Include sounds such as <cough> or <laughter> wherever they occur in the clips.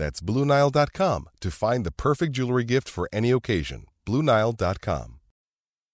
That's BlueNile.com to find the perfect jewelry gift for any occasion. BlueNile.com.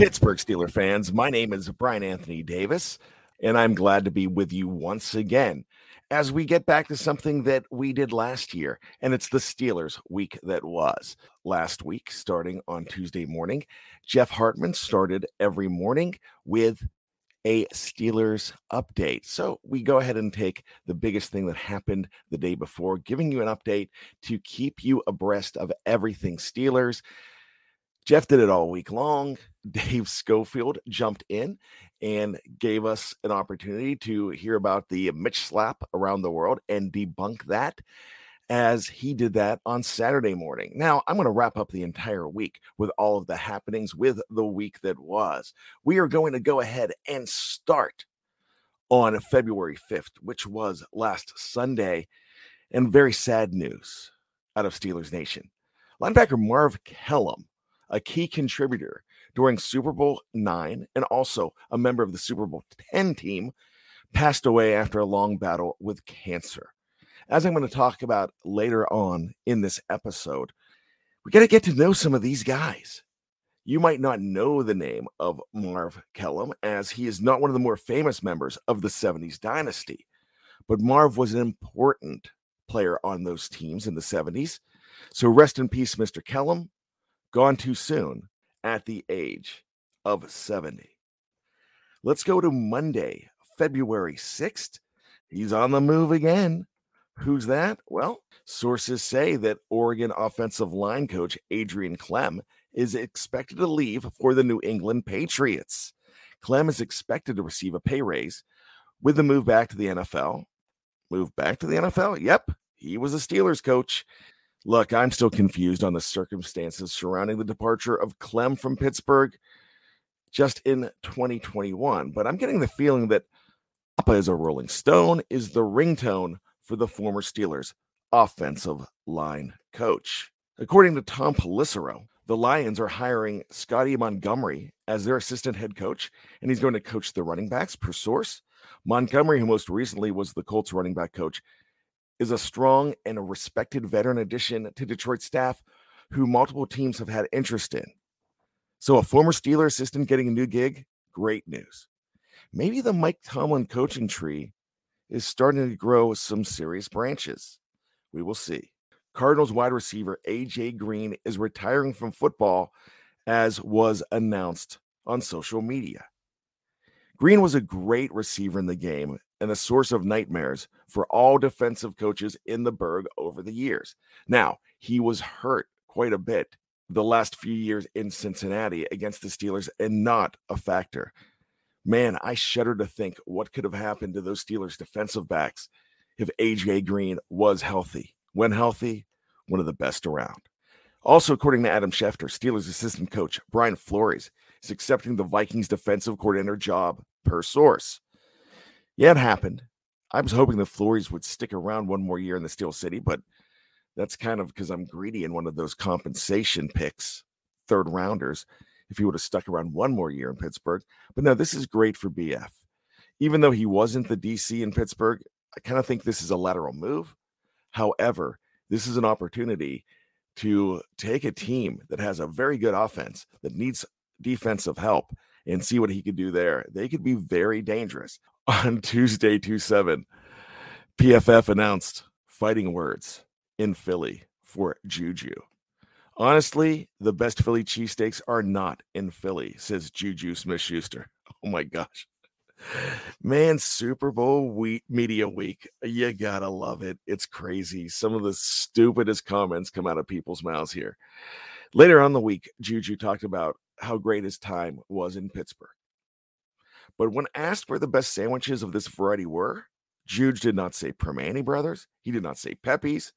Pittsburgh Steeler fans, my name is Bryan Anthony Davis, and I'm glad to be with you once again as we get back to something that we did last year, and it's the Steelers week that was. Last week, starting on Tuesday morning, Jeff Hartman started every morning with a Steelers update. So we go ahead and take the biggest thing that happened the day before, giving you an update to keep you abreast of everything Steelers. Jeff did it all week long. <laughs> Dave Schofield jumped in and gave us an opportunity to hear about the Mitch slap around the world and debunk that as he did that on Saturday morning. Now, I'm going to wrap up the entire week with all of the happenings with the week that was. We are going to go ahead and start on February 5th, which was last Sunday, and very sad news out of Steelers Nation. Linebacker Marv Kellum a key contributor during Super Bowl nine and also a member of the Super Bowl 10 team, passed away after a long battle with cancer. As I'm going to talk about later on in this episode, we got to get to know some of these guys. You might not know the name of Marv Kellum, as he is not one of the more famous members of the 70s dynasty, but Marv was an important player on those teams in the 70s. So rest in peace, Mr. Kellum gone too soon at the age of 70. Let's go to Monday, February 6th. He's on the move again. Who's that? Well, sources say that Oregon offensive line coach Adrian Klemm is expected to leave for the New England Patriots. Klemm is expected to receive a pay raise with the move back to the NFL. Move back to the NFL? Yep, he was a Steelers coach. Look, I'm still confused on the circumstances surrounding the departure of Klemm from Pittsburgh just in 2021, but I'm getting the feeling that Papa is a Rolling Stone is the ringtone for the former Steelers offensive line coach. According to Tom Pelissero, the Lions are hiring Scotty Montgomery as their assistant head coach, and he's going to coach the running backs per source. Montgomery, who most recently was the Colts running back coach, is a strong and a respected veteran addition to Detroit staff who multiple teams have had interest in. So, a former Steeler assistant getting a new gig, great news. Maybe the Mike Tomlin coaching tree is starting to grow some serious branches. We will see. Cardinals wide receiver AJ Green is retiring from football as was announced on social media. Green was a great receiver in the game and a source of nightmares for all defensive coaches in the Burgh over the years. Now, he was hurt quite a bit the last few years in Cincinnati against the Steelers and not a factor. Man, I shudder to think what could have happened to those Steelers defensive backs if AJ Green was healthy. When healthy, one of the best around. Also, according to Adam Schefter, Steelers assistant coach Brian Flores is accepting the Vikings defensive coordinator job per source. Yeah, it happened. I was hoping the Flores would stick around one more year in the Steel City, but that's kind of because I'm greedy in one of those compensation picks, third rounders, if he would have stuck around one more year in Pittsburgh. But no, this is great for BF. Even though he wasn't the DC in Pittsburgh, I kind of think this is a lateral move. However, this is an opportunity to take a team that has a very good offense that needs defensive help and see what he could do there. They could be very dangerous. On Tuesday, 2 7, PFF announced fighting words in Philly for Juju. Honestly, the best Philly cheesesteaks are not in Philly, says Juju Smith Schuster. <laughs> Oh my gosh. Man, Super Bowl week, media week, you gotta love it. It's crazy. Some of the stupidest comments come out of people's mouths here. Later on the week, Juju talked about how great his time was in Pittsburgh. But when asked where the best sandwiches of this variety were, Juju did not say Primanti Brothers. He did not say Pepe's.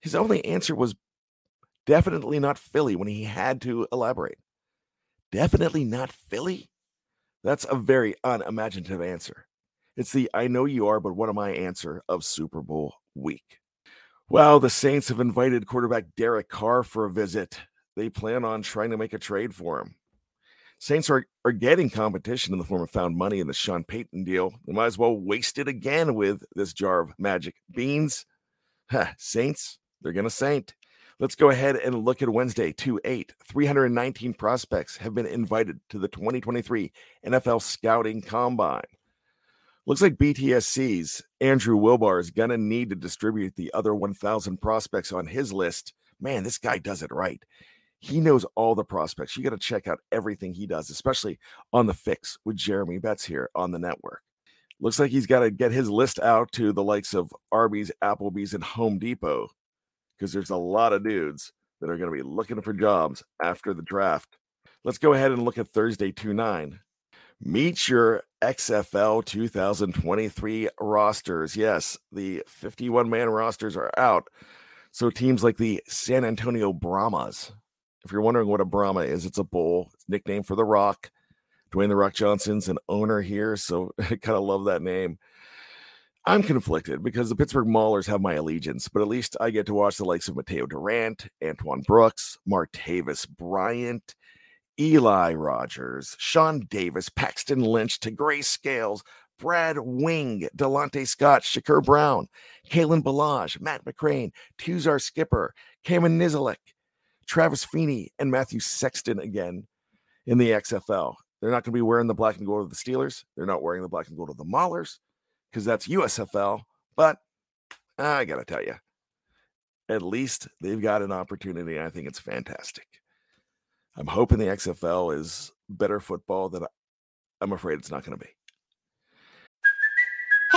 His only answer was definitely not Philly when he had to elaborate. Definitely not Philly? That's a very unimaginative answer. It's the I know you are, but what am I answer of Super Bowl week. Well, the Saints have invited quarterback Derek Carr for a visit. They plan on trying to make a trade for him. Saints are, are getting competition in the form of found money in the Sean Payton deal. They might as well waste it again with this jar of magic beans. Saints, they're going to saint. Let's go ahead and look at Wednesday, 2 8. 319 prospects have been invited to the 2023 NFL Scouting Combine. Looks like BTSC's Andrew Wilbar is going to need to distribute the other 1,000 prospects on his list. Man, this guy does it right. He knows all the prospects. You got to check out everything he does, especially on the fix with Jeremy Betz here on the network. Looks like he's got to get his list out to the likes of Arby's, Applebee's, and Home Depot because there's a lot of dudes that are going to be looking for jobs after the draft. Let's go ahead and look at Thursday 2 9. Meet your XFL 2023 rosters. Yes, the 51 man rosters are out. So teams like the San Antonio Brahmas, if you're wondering what a Brahma is, it's a bull. It's nickname for The Rock. Dwayne The Rock Johnson's an owner here, so <laughs> I kind of love that name. I'm conflicted because the Pittsburgh Maulers have my allegiance, but at least I get to watch the likes of Mataeo Durant, Antoine Brooks, Martavis Bryant, Eli Rogers, Sean Davis, Paxton Lynch, Tegray Scales, Brad Wing, Delonte Scott, Shakur Brown, Kalen Ballage, Matt McCrane, Tuzar Skipper, Kamen Nizialek, Travis Feeney, and Matthew Sexton again in the XFL. They're not going to be wearing the black and gold of the Steelers. They're not wearing the black and gold of the Maulers because that's USFL. But I got to tell you, at least they've got an opportunity. I think it's fantastic. I'm hoping the XFL is better football than I'm afraid it's not going to be.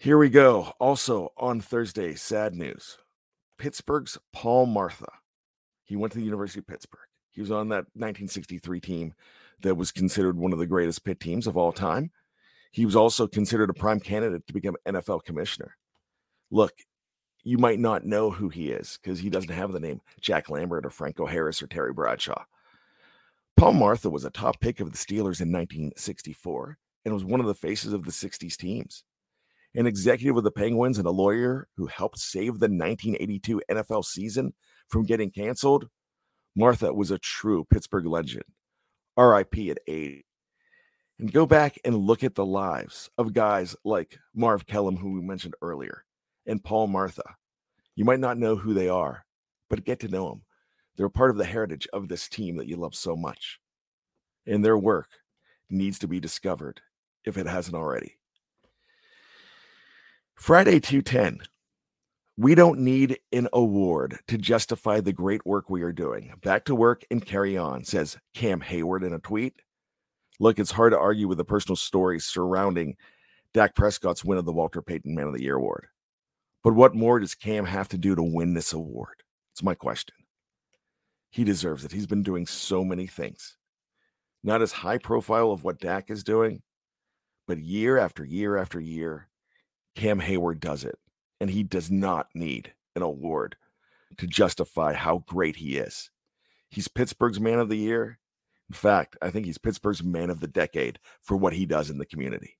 Here we go. Also on Thursday, sad news. Pittsburgh's Paul Martha. He went to the University of Pittsburgh. He was on that 1963 team that was considered one of the greatest Pitt teams of all time. He was also considered a prime candidate to become NFL commissioner. Look, you might not know who he is because he doesn't have the name Jack Lambert or Franco Harris or Terry Bradshaw. Paul Martha was a top pick of the Steelers in 1964 and was one of the faces of the 60s teams. An executive with the Penguins and a lawyer who helped save the 1982 NFL season from getting canceled, Martha was a true Pittsburgh legend. RIP at 80. And go back and look at the lives of guys like Marv Kellum, who we mentioned earlier, and Paul Martha. You might not know who they are, but get to know them. They're part of the heritage of this team that you love so much. And their work needs to be discovered if it hasn't already. Friday 210. We don't need an award to justify the great work we are doing. Back to work and carry on, says Cam Heyward in a tweet. Look, it's hard to argue with the personal stories surrounding Dak Prescott's win of the Walter Payton Man of the Year award. But what more does Cam have to do to win this award? It's my question. He deserves it. He's been doing so many things. Not as high profile of what Dak is doing, but year after year after year, Cam Heyward does it. And he does not need an award to justify how great he is. He's Pittsburgh's man of the year. In fact, I think he's Pittsburgh's man of the decade for what he does in the community.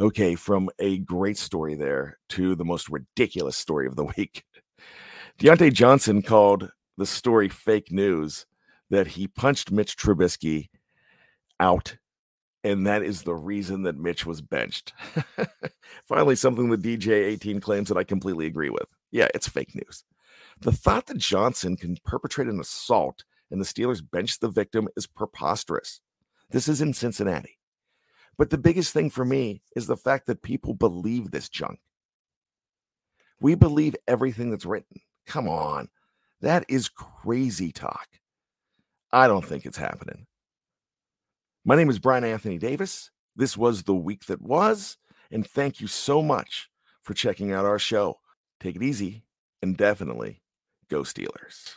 Okay, from a great story there to the most ridiculous story of the <laughs> week. Diontae Johnson called the story fake news that he punched Mitch Trubisky out. And that is the reason that Mitch was benched. <laughs> Finally, something the DJ 18 claims that I completely agree with. Yeah, it's fake news. The thought that Johnson can perpetrate an assault and the Steelers bench the victim is preposterous. This is in Cincinnati. But the biggest thing for me is the fact that people believe this junk. We believe everything that's written. Come on. That is crazy talk. I don't think it's happening. My name is Bryan Anthony Davis. This was The Week That Was, and thank you so much for checking out our show. Take it easy and definitely go Steelers.